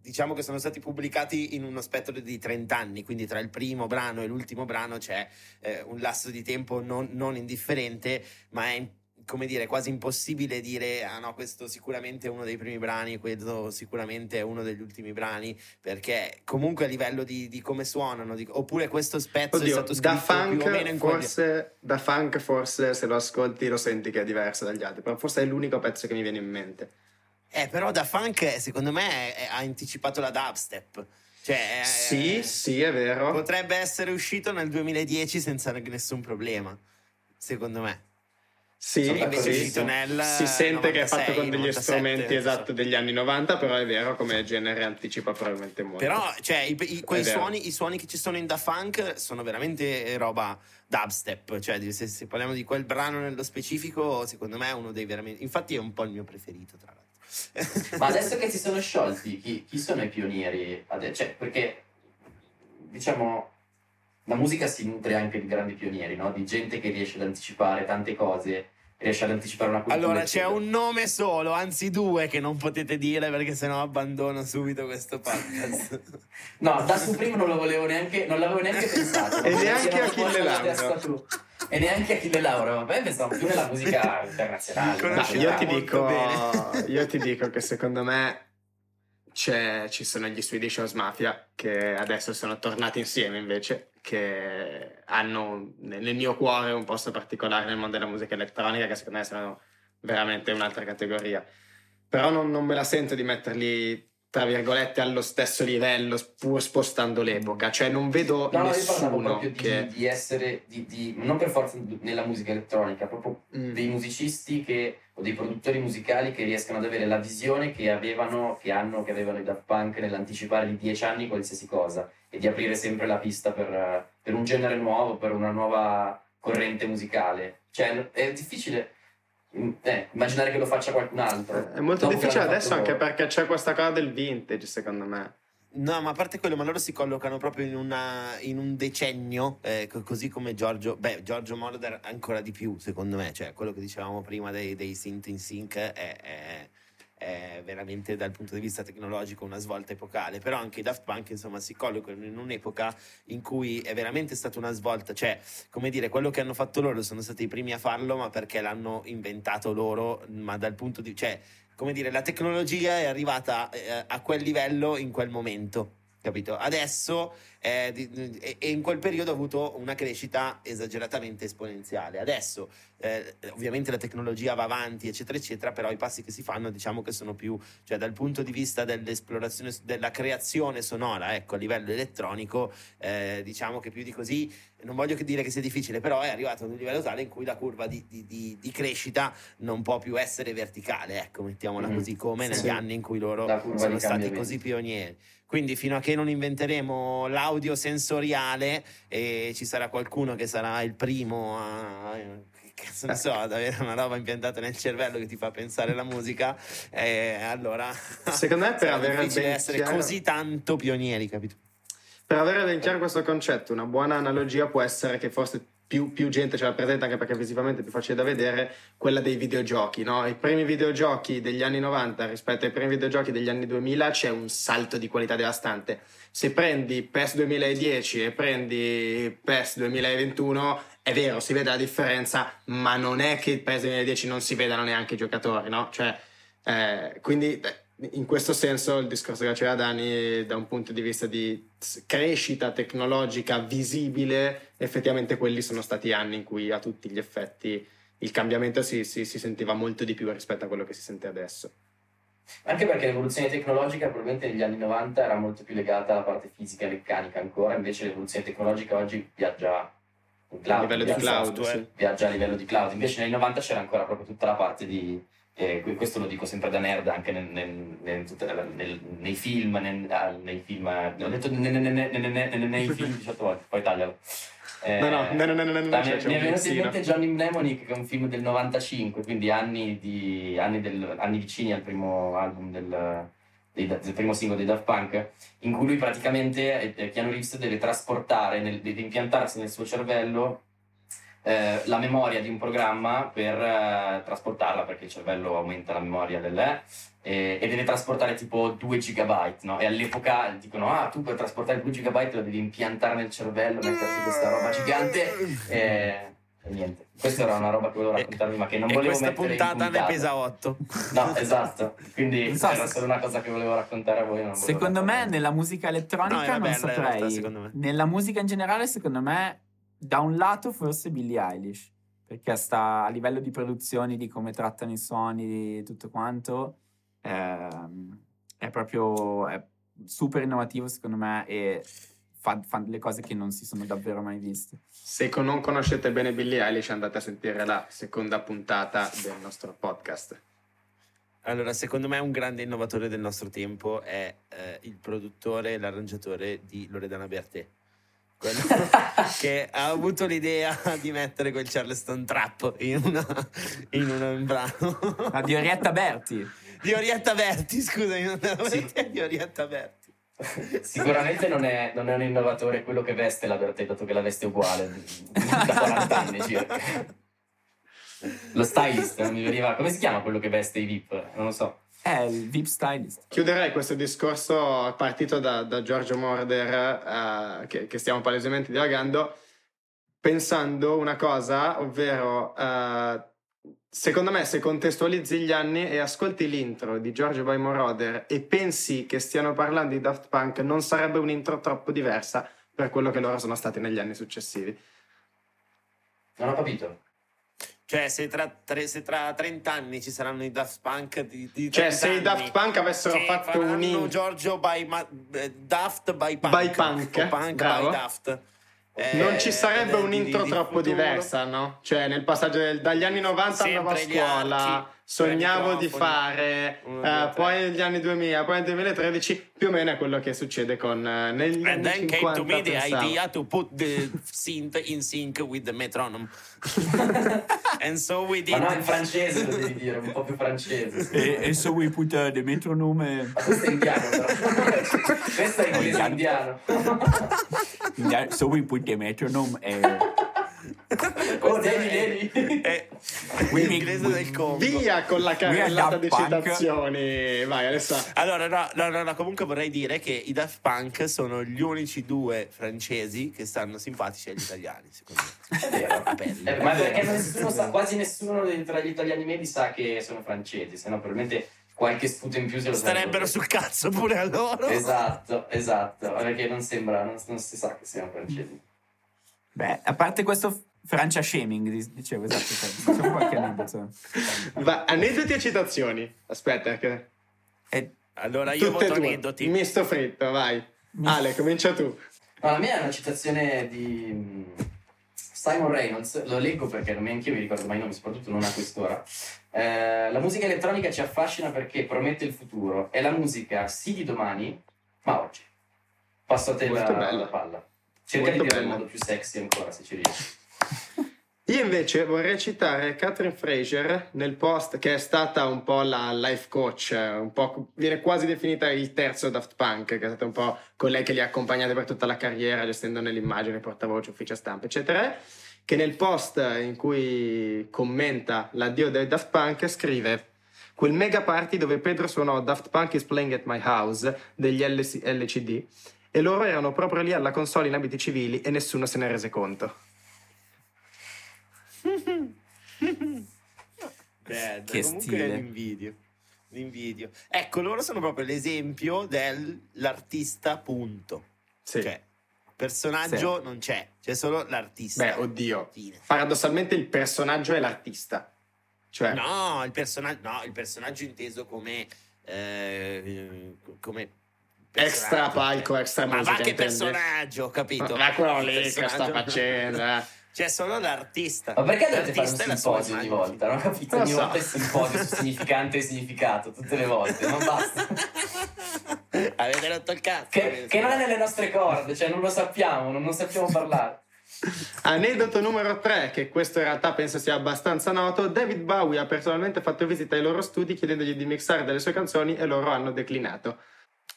diciamo che sono stati pubblicati in uno spettro di 30 anni, quindi tra il primo brano e l'ultimo brano c'è eh, un lasso di tempo non, non indifferente, ma è come dire, quasi impossibile dire ah no, questo sicuramente è uno dei primi brani, questo sicuramente è uno degli ultimi brani, perché comunque a livello di, di come suonano, di, oppure questo spezzo Oddio, è stato scritto da funk, più o meno in forse, da funk forse se lo ascolti lo senti che è diverso dagli altri, però forse è l'unico pezzo che mi viene in mente. Eh, però da funk secondo me è, è, ha anticipato la dubstep. Cioè, sì, eh, sì, è vero. Potrebbe essere uscito nel 2010 senza nessun problema, secondo me. Sì, sì. Nel si sente 96, che è fatto con degli 97, strumenti esatto degli anni 90, però è vero come genere anticipa probabilmente molto. Però, cioè, i, i, quei suoni, i suoni che ci sono in Da Funk sono veramente roba dubstep, cioè se, se, parliamo di quel brano nello specifico, secondo me è uno dei veramente... Infatti è un po' il mio preferito, tra l'altro. Ma adesso che si sono sciolti, chi, chi sono i pionieri? Cioè, perché, diciamo, la musica si nutre anche di grandi pionieri, no? Di gente che riesce ad anticipare tante cose riesce ad anticipare una cultura. Allora c'è un nome solo, anzi due che non potete dire perché sennò abbandono subito questo podcast. no, da su primo non lo volevo neanche, non l'avevo neanche pensato. e neanche Achille Lauro. E neanche Achille Lauro, vabbè, pensavo più nella musica internazionale. io, ti dico, io ti dico che secondo me ci sono gli Swedish House Mafia che adesso sono tornati insieme invece che hanno nel mio cuore un posto particolare nel mondo della musica elettronica che secondo me sono veramente un'altra categoria. Però non, non me la sento di metterli tra virgolette allo stesso livello pur spostando l'epoca cioè non vedo no, nessuno no, io che... di, di essere di, di, non per forza nella musica elettronica proprio mm. dei musicisti che, o dei produttori musicali che riescano ad avere la visione che avevano che hanno che avevano i Daft Punk nell'anticipare di dieci anni qualsiasi cosa e di aprire sempre la pista per, per un genere nuovo per una nuova corrente musicale cioè è difficile eh, immaginare che lo faccia qualcun altro. È molto difficile adesso anche loro. perché c'è questa cosa del vintage, secondo me. No, ma a parte quello, ma loro si collocano proprio in, una, in un decennio, eh, co- così come Giorgio, beh, Giorgio Moroder ancora di più, secondo me, cioè quello che dicevamo prima dei, dei synth in sync è, è- è veramente dal punto di vista tecnologico una svolta epocale, però anche i Daft Punk, insomma, si collocano in un'epoca in cui è veramente stata una svolta, cioè, come dire, quello che hanno fatto loro sono stati i primi a farlo, ma perché l'hanno inventato loro, ma dal punto di... cioè, come dire, la tecnologia è arrivata eh, a quel livello in quel momento. Capito? Adesso eh, di- e e in quel periodo ha avuto una crescita esageratamente esponenziale. Adesso, eh, ovviamente, la tecnologia va avanti, eccetera, eccetera, però i passi che si fanno, diciamo che sono più, cioè dal punto di vista dell'esplorazione, della creazione sonora, ecco, a livello elettronico, eh, diciamo che più di così, non voglio che dire che sia difficile, però è arrivato ad un livello tale in cui la curva di, di- di- crescita non può più essere verticale, ecco, mettiamola Mm. così, come negli Sì. anni in cui loro sono stati così pionieri. Quindi fino a che non inventeremo l'audio sensoriale e ci sarà qualcuno che sarà il primo a, cazzo ne so, ad avere una roba impiantata nel cervello che ti fa pensare la musica, eh, allora Secondo me per avere difficile essere chiaro- così tanto pionieri, capito? Per avere ben chiaro questo concetto, una buona analogia può essere che forse più, più gente ce la presenta anche perché visivamente è più facile da vedere, quella dei videogiochi. No? I primi videogiochi degli anni 90 rispetto ai primi videogiochi degli anni 2000 c'è un salto di qualità devastante. Se prendi PES 2010 e prendi PES 2021, è vero, si vede la differenza, ma non è che il PES 2010 non si vedano neanche i giocatori, no? Cioè, eh, quindi in questo senso il discorso che faceva Dani da un punto di vista di crescita tecnologica visibile, effettivamente quelli sono stati anni in cui a tutti gli effetti il cambiamento si, si- si sentiva molto di più rispetto a quello che si sente adesso. Anche perché l'evoluzione tecnologica probabilmente negli anni 90 era molto più legata alla parte fisica e meccanica ancora, invece l'evoluzione tecnologica oggi viaggia in A cloud, livello di viaggia, cloud, software. sì. viaggia a livello di cloud. Invece negli anni 90 c'era ancora proprio tutta la parte di... eh, que- questo lo dico sempre da nerd anche nel- nel- nel- nei film, ah, nei film, eh, l'ho detto ne- ne- ne- ne- ne- ne- ne- nei film 18 volte, poi taglialo. Eh, No, no, no, no, no, no, c'è- mi è venuto in mente Johnny Mnemonic, che è un film del 95, quindi anni, di, anni, del- anni vicini al primo album del, dei- del primo singolo dei Daft Punk, in cui lui praticamente, Keanu Reeves deve trasportare, deve impiantarsi nel suo cervello eh, la memoria di un programma per eh, trasportarla, perché il cervello aumenta la memoria del eh, e deve trasportare tipo 2 gigabyte, no? E all'epoca dicono, ah, tu per trasportare 2 gigabyte lo devi impiantare nel cervello, metterti questa roba gigante e, e niente. Questa era una roba che volevo raccontarvi, ma che non e volevo questa mettere in puntata ne puntata. pesa 8. No, esatto. Quindi so era solo una cosa che volevo raccontare a voi. Secondo me nella musica No, elettronica era non bella realtà, saprei. secondo me. Nella musica in generale, secondo me, da un lato forse Billie Eilish, perché sta a livello di produzioni, di come trattano i suoni, di tutto quanto, ehm, è proprio è super innovativo secondo me e fa, fa delle cose che non si sono davvero mai viste. Se con- non conoscete bene Billie Eilish andate a sentire la seconda puntata del nostro podcast. Allora, secondo me un grande innovatore del nostro tempo è eh, il produttore e l'arrangiatore di Loredana Bertè. Quello che ha avuto l'idea di mettere quel Charleston Trap in, una, in un brano. La di Orietta Berti. Di Orietta Berti, scusami, non avevo Sì. idea di Orietta Berti. Sicuramente non è, non è un innovatore quello che veste la Bertè, dato che la veste uguale da 40 anni circa. Lo stylist, non mi veniva... Come si chiama quello che veste i VIP? Non lo so. È il VIP stylist. Chiuderei questo discorso partito da, da Giorgio Morder, eh, che, che stiamo palesemente divagando, pensando una cosa, ovvero, eh, secondo me, se contestualizzi gli anni e ascolti l'intro di Giorgio by Moroder e pensi che stiano parlando di Daft Punk, non sarebbe un'intro troppo diversa per quello che loro sono stati negli anni successivi. Non ho capito. Cioè, se tra, tre- se tra 30 anni ci saranno i Daft Punk di, di Cioè, 30 se i Daft anni Punk avessero fatto un intro... Giorgio by Ma- eh, Daft by Punk, By Punk, Punk by Daft. Eh, non ci sarebbe di- un'intro di troppo futuro. diversa, no? Cioè, nel passaggio del- dagli anni 90 andavo a scuola, sognavo di fare, eh, tre. poi negli anni 2000, poi nel 2013, più o meno è quello che succede con eh, negli And anni then 50. came to me the pensavo. idea to put the synth in sync with the metronome. And so we Ma did. no, in francese lo devi dire, un po' più francese. E, e so we put uh, the metronome. Ma questo è indiano, però. questo è inglese indiano. So we put the metronome. eh, Oh, devi, devi. È l'inglese del Congo. Via con la carrellata di citazioni. Vai, adesso. Allora, no, no, no, comunque vorrei dire che i Daft Punk sono gli unici due francesi che stanno simpatici agli italiani, secondo me. È vero. Eh, ma perché nessuno sa, quasi nessuno tra gli italiani medi sa che sono francesi, se no probabilmente qualche sputo in più se lo Starebbero sul cazzo pure a loro. Esatto, esatto, perché non sembra, non, non si sa che siano francesi. Beh, a parte questo Francia shaming, dicevo esatto, cioè, diciamo qualche aneddoto. Va, aneddoti e citazioni. Aspetta, che. E Allora io Tutte voto due. aneddoti. Misto fritto, vai. Ale, comincia tu. No, la mia è una citazione di mm, Simon Reynolds, lo leggo perché non neanche io mi ricordo mai i nomi, soprattutto non a quest'ora. Eh, la musica elettronica ci affascina perché promette il futuro. È la musica sì di domani, ma oggi. Passo a te la, Molto bella. la palla. Cerca di Molto dire in modo più sexy ancora se ci riesci. Io invece vorrei citare Catherine Fraser nel post che è stata un po' la life coach, un po', viene quasi definita il terzo Daft Punk, che è stata un po' colei che li ha accompagnati per tutta la carriera, gestendone l'immagine, portavoce, ufficio stampa, eccetera, che nel post in cui commenta l'addio dei Daft Punk scrive quel mega party dove Pedro suonò Daft Punk is playing at my house degli LC LCD e loro erano proprio lì alla console in abiti civili e nessuno se ne rese conto. Beh, Che comunque stile. l'invidio. L'invidio. Ecco, loro sono proprio l'esempio dell'artista punto. Sì. Cioè, personaggio non c'è, c'è solo l'artista. Beh, oddio. Fine. Paradossalmente il personaggio è l'artista. Cioè, No, il personaggio, no, il personaggio inteso come... eh, come extra palco, extra Ma musica. va che personaggio, capito? Ma quello lì che sta facendo. C'è solo l'artista. Ma perché dovete fare un simposio ogni volta? Non ho capito, ogni so. volta il simposio su significante e significato, tutte le volte, non basta. Avete rotto il cazzo. Che, che non è nelle nostre corde, cioè non lo sappiamo, non, non sappiamo parlare. Aneddoto numero 3, che questo in realtà penso sia abbastanza noto. David Bowie ha personalmente fatto visita ai loro studi chiedendogli di mixare delle sue canzoni e loro hanno declinato.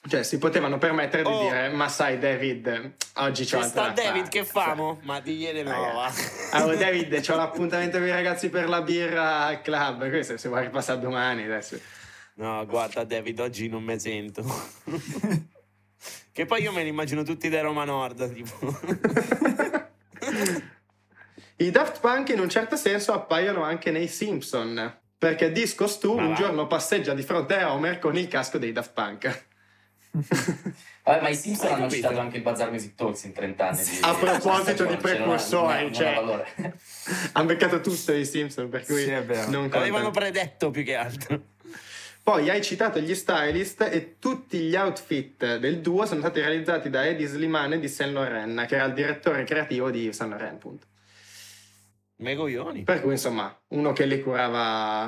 Cioè, si potevano permettere di Oh. dire: Ma sai, David, oggi c'ho C'è altro sta da David fare." che famo? Ma digliene no, va. Ragazzi. Ah, oh, David, c'ho l'appuntamento con i ragazzi per la birra al club. Questo se vuoi ripassare domani adesso. No, guarda David, oggi non me sento. che poi io me li immagino tutti da Roma Nord, tipo. I Daft Punk in un certo senso appaiono anche nei Simpson. Perché Disco Stu un giorno passeggia di fronte a Homer con il casco dei Daft Punk. Vabbè, ma i Simpson hanno capito? citato anche il Bazar Music Talks in 30 anni. di- A proposito di precursori, cioè. Hanno beccato tutto i Simpson, per cui Sì, contano. predetto più che altro. Poi hai citato gli stylist e tutti gli outfit del duo sono stati realizzati da Eddie Slimane di Saint Laurent, che era il direttore creativo di Saint Laurent, appunto. Megoglioni. Per cui, insomma, uno che li curava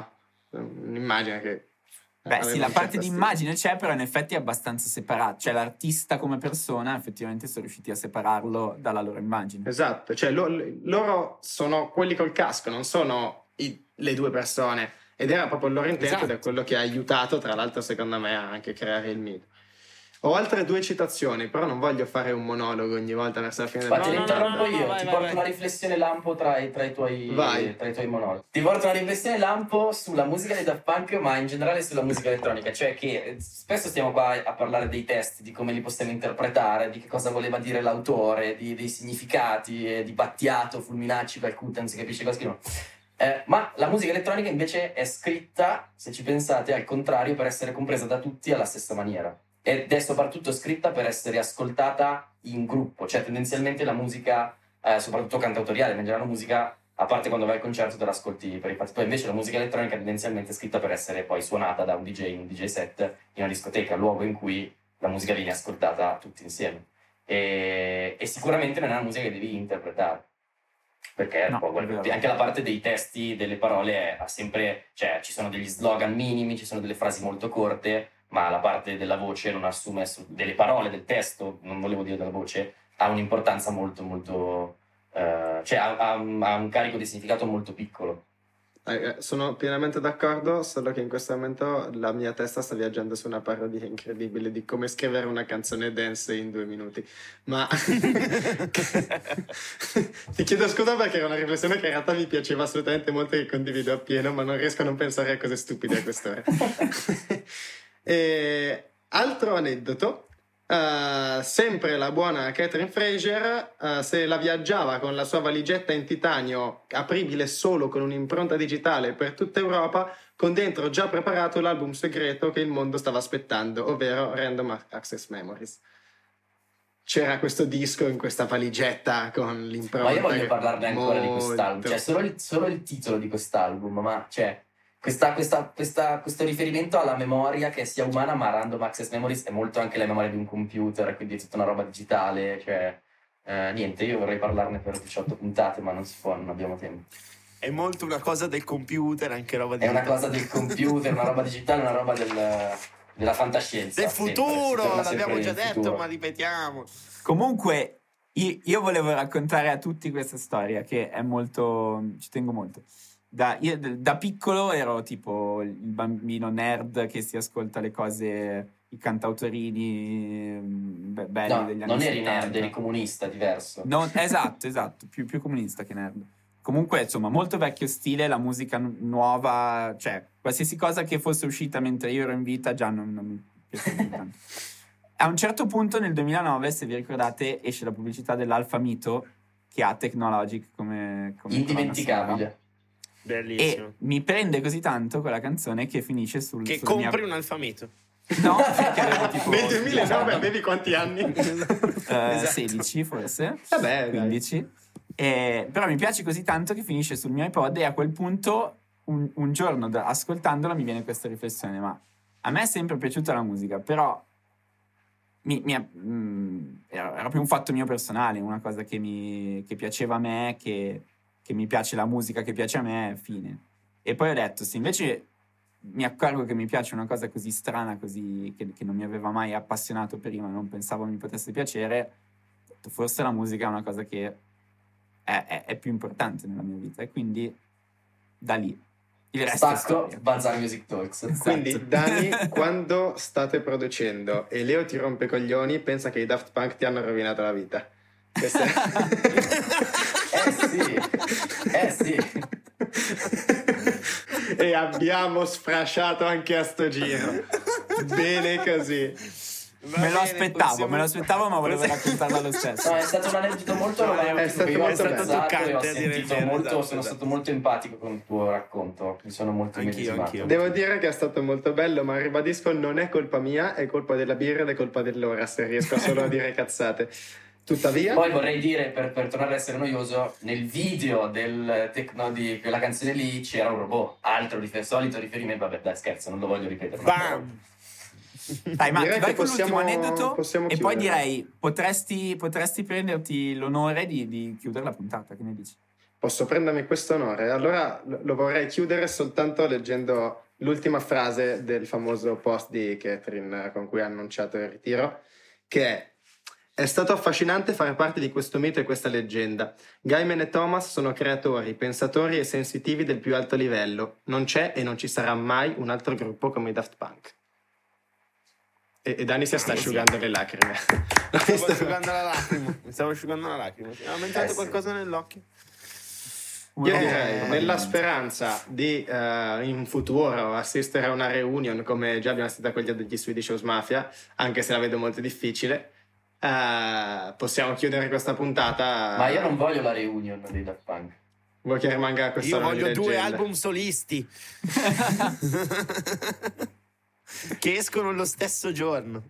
eh, un'immagine che... Beh, sì, la parte di immagine c'è, però in effetti è abbastanza separata. Cioè, l'artista come persona, effettivamente, sono riusciti a separarlo dalla loro immagine. Esatto, cioè lo- loro sono quelli col casco, non sono i- le due persone. Ed era proprio il loro intento ed è Esatto. quello che ha aiutato, tra l'altro, secondo me, a anche creare il mito. Ho altre due citazioni, però non voglio fare un monologo ogni volta verso la fine del Ma te no, no, interrompo no, no, io, vai, ti vai, porto vai. una riflessione lampo tra i, tra i tuoi, Vai. tra i tuoi monologhi. Ti porto una riflessione lampo sulla musica dei Daft Punk, ma in generale sulla musica elettronica. Cioè che eh, spesso stiamo qua a parlare dei testi, di come li possiamo interpretare, di che cosa voleva dire l'autore, di- dei significati, eh, di Battiato, Fulminacci, Calcutta, non si capisce cosa scrivono. Eh, ma la musica elettronica invece è scritta, se ci pensate, al contrario, per essere compresa da tutti alla stessa maniera. Ed è soprattutto scritta per essere ascoltata in gruppo, cioè tendenzialmente la musica, eh, soprattutto cantautoriale, ma in generale la musica, a parte quando vai al concerto te l'ascolti per i fatti. Poi invece la musica elettronica è tendenzialmente scritta per essere poi suonata da un DJ in un DJ set in una discoteca, luogo in cui la musica viene ascoltata tutti insieme. E, e sicuramente non è una musica che devi interpretare. Perché No, è anche la parte dei testi, delle parole, è- ha sempre, cioè ci sono degli slogan minimi, ci sono delle frasi molto corte, ma la parte della voce non assume, assu- delle parole, del testo, non volevo dire della voce, ha un'importanza molto, molto, eh, cioè ha, ha un- ha un carico di significato molto piccolo. Eh, Sono pienamente d'accordo, solo che in questo momento la mia testa sta viaggiando su una parodia incredibile di come scrivere una canzone dance in due minuti. Ma ti chiedo scusa perché era una riflessione che in realtà mi piaceva assolutamente molto e che condivido appieno, ma non riesco a non pensare a cose stupide a quest'ora. E altro aneddoto. eh, sempre la buona Catherine Fraser eh, se la viaggiava con la sua valigetta in titanio apribile solo con un'impronta digitale per tutta Europa con dentro già preparato l'album segreto che il mondo stava aspettando ovvero Random Access Memories c'era questo disco in questa valigetta con l'impronta Ma io voglio parlarne ancora di molto. quest'album, cioè solo il, solo il titolo di quest'album, ma cioè questa- questa- questa- questo riferimento alla memoria che sia umana, ma Random Access Memories è molto anche la memoria di un computer, quindi è tutta una roba digitale, cioè eh, niente, io vorrei parlarne per 18 puntate, ma non si può, non abbiamo tempo. È molto una cosa del computer, anche roba di È una cosa del computer, una roba digitale, una roba del- della fantascienza. del futuro, sempre l'abbiamo già detto, futuro. ma ripetiamo. Comunque, io, io volevo raccontare a tutti questa storia che è molto. ci tengo molto. Da, io da piccolo ero tipo il bambino nerd che si ascolta le cose, i cantautorini mm, be- belli No, degli anni non eri 70. nerd, eri comunista, diverso. Non- esatto, esatto, più, più comunista che nerd. Comunque, insomma, molto vecchio stile, la musica nu- nuova, cioè, qualsiasi cosa che fosse uscita mentre io ero in vita già non, non mi piaceva tanto. A un certo punto nel 2009, se vi ricordate, esce la pubblicità dell'Alfa Mito che ha Technologic come, come Indimenticabile. Bellissimo. E mi prende così tanto quella canzone che finisce sul che sulla compri mia... un alfamito. No, perché avevo tipo nel 2009 10 avevi quanti anni? Eh, Esatto. 16 forse. Vabbè, dai. 15. Eh, però mi piace così tanto che finisce sul mio iPod e a quel punto, un, un giorno da- ascoltandola, mi viene questa riflessione. Ma a me è sempre piaciuta la musica, però mi- mi ha- mm, era, era più un fatto mio personale, una cosa che mi che piaceva a me, che, che mi piace la musica, che piace a me, fine. E poi ho detto, se invece mi accorgo che mi piace una cosa così strana, così che, che non mi aveva mai appassionato prima, non pensavo mi potesse piacere, forse la musica è una cosa che è, è- è più importante nella mia vita. E quindi da lì il resto storia. Bazar Music Talks. Esatto. Quindi, Dani, quando state producendo e Leo ti rompe i coglioni, pensa che i Daft Punk ti hanno rovinato la vita. Questa Eh sì, eh sì. e abbiamo sfrasciato anche a sto giro. Bene così. Va me lo bene, aspettavo, possiamo- me lo aspettavo, ma volevo raccontarla lo stesso. No, è stato un aneddoto molto romantico è stato molto ho toccante, a dire vero, esatto, sono esatto. stato molto empatico con il tuo racconto, mi sono molto Anch'io, anch'io. Devo dire che è stato molto bello, ma ribadisco, non è colpa mia, è colpa della birra ed è colpa dell'ora, se riesco solo a dire cazzate. Tuttavia, Poi vorrei dire, per, per tornare a essere noioso, nel video del tecno di quella canzone lì c'era un robot, altro rifer- solito riferimento, vabbè dai scherzo, non lo voglio ripetere. Bam! Dai, ma Direi ti vai con possiamo- l'ultimo aneddoto possiamo e poi direi potresti, potresti prenderti l'onore di, di chiudere la puntata, che ne dici? posso prendermi questo onore. Allora lo lo vorrei chiudere soltanto leggendo l'ultima frase del famoso post di Catherine eh, con cui ha annunciato il ritiro, che è è stato affascinante fare parte di questo mito e questa leggenda. Gaiman e Thomas sono creatori, pensatori e sensitivi del più alto livello. Non c'è e non ci sarà mai un altro gruppo come i Daft Punk. E, e Dani si sta asciugando le lacrime. L'ho Stavo asciugando la lacrima. Mi stavo asciugando la lacrima. Mi è entrato Eh sì. qualcosa nell'occhio. Io direi, nella speranza di eh, in futuro assistere a una reunion come già abbiamo assistito a quella degli Swedish House Mafia, anche se la vedo molto difficile, eh, possiamo chiudere questa puntata. Ma io non voglio la reunion dei Daft Punk. Vuoi che rimanga questa Io voglio due album solisti che escono lo stesso giorno.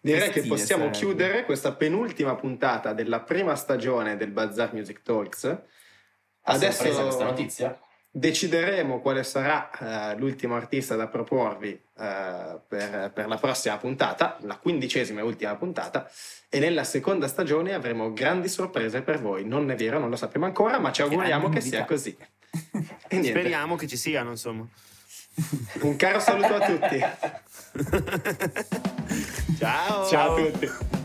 Direi Che che possiamo sarebbe. chiudere questa penultima puntata della prima stagione del Bazar Music Talks. Adesso questa notizia? Decideremo quale sarà eh, l'ultimo artista da proporvi eh, per, per la prossima puntata, la quindicesima e ultima puntata, e nella seconda stagione avremo grandi sorprese per voi. Non è vero, non lo sappiamo ancora, ma ci auguriamo che sia così. E. Speriamo che ci siano, insomma. Un caro saluto a tutti. Ciao. Ciao a tutti.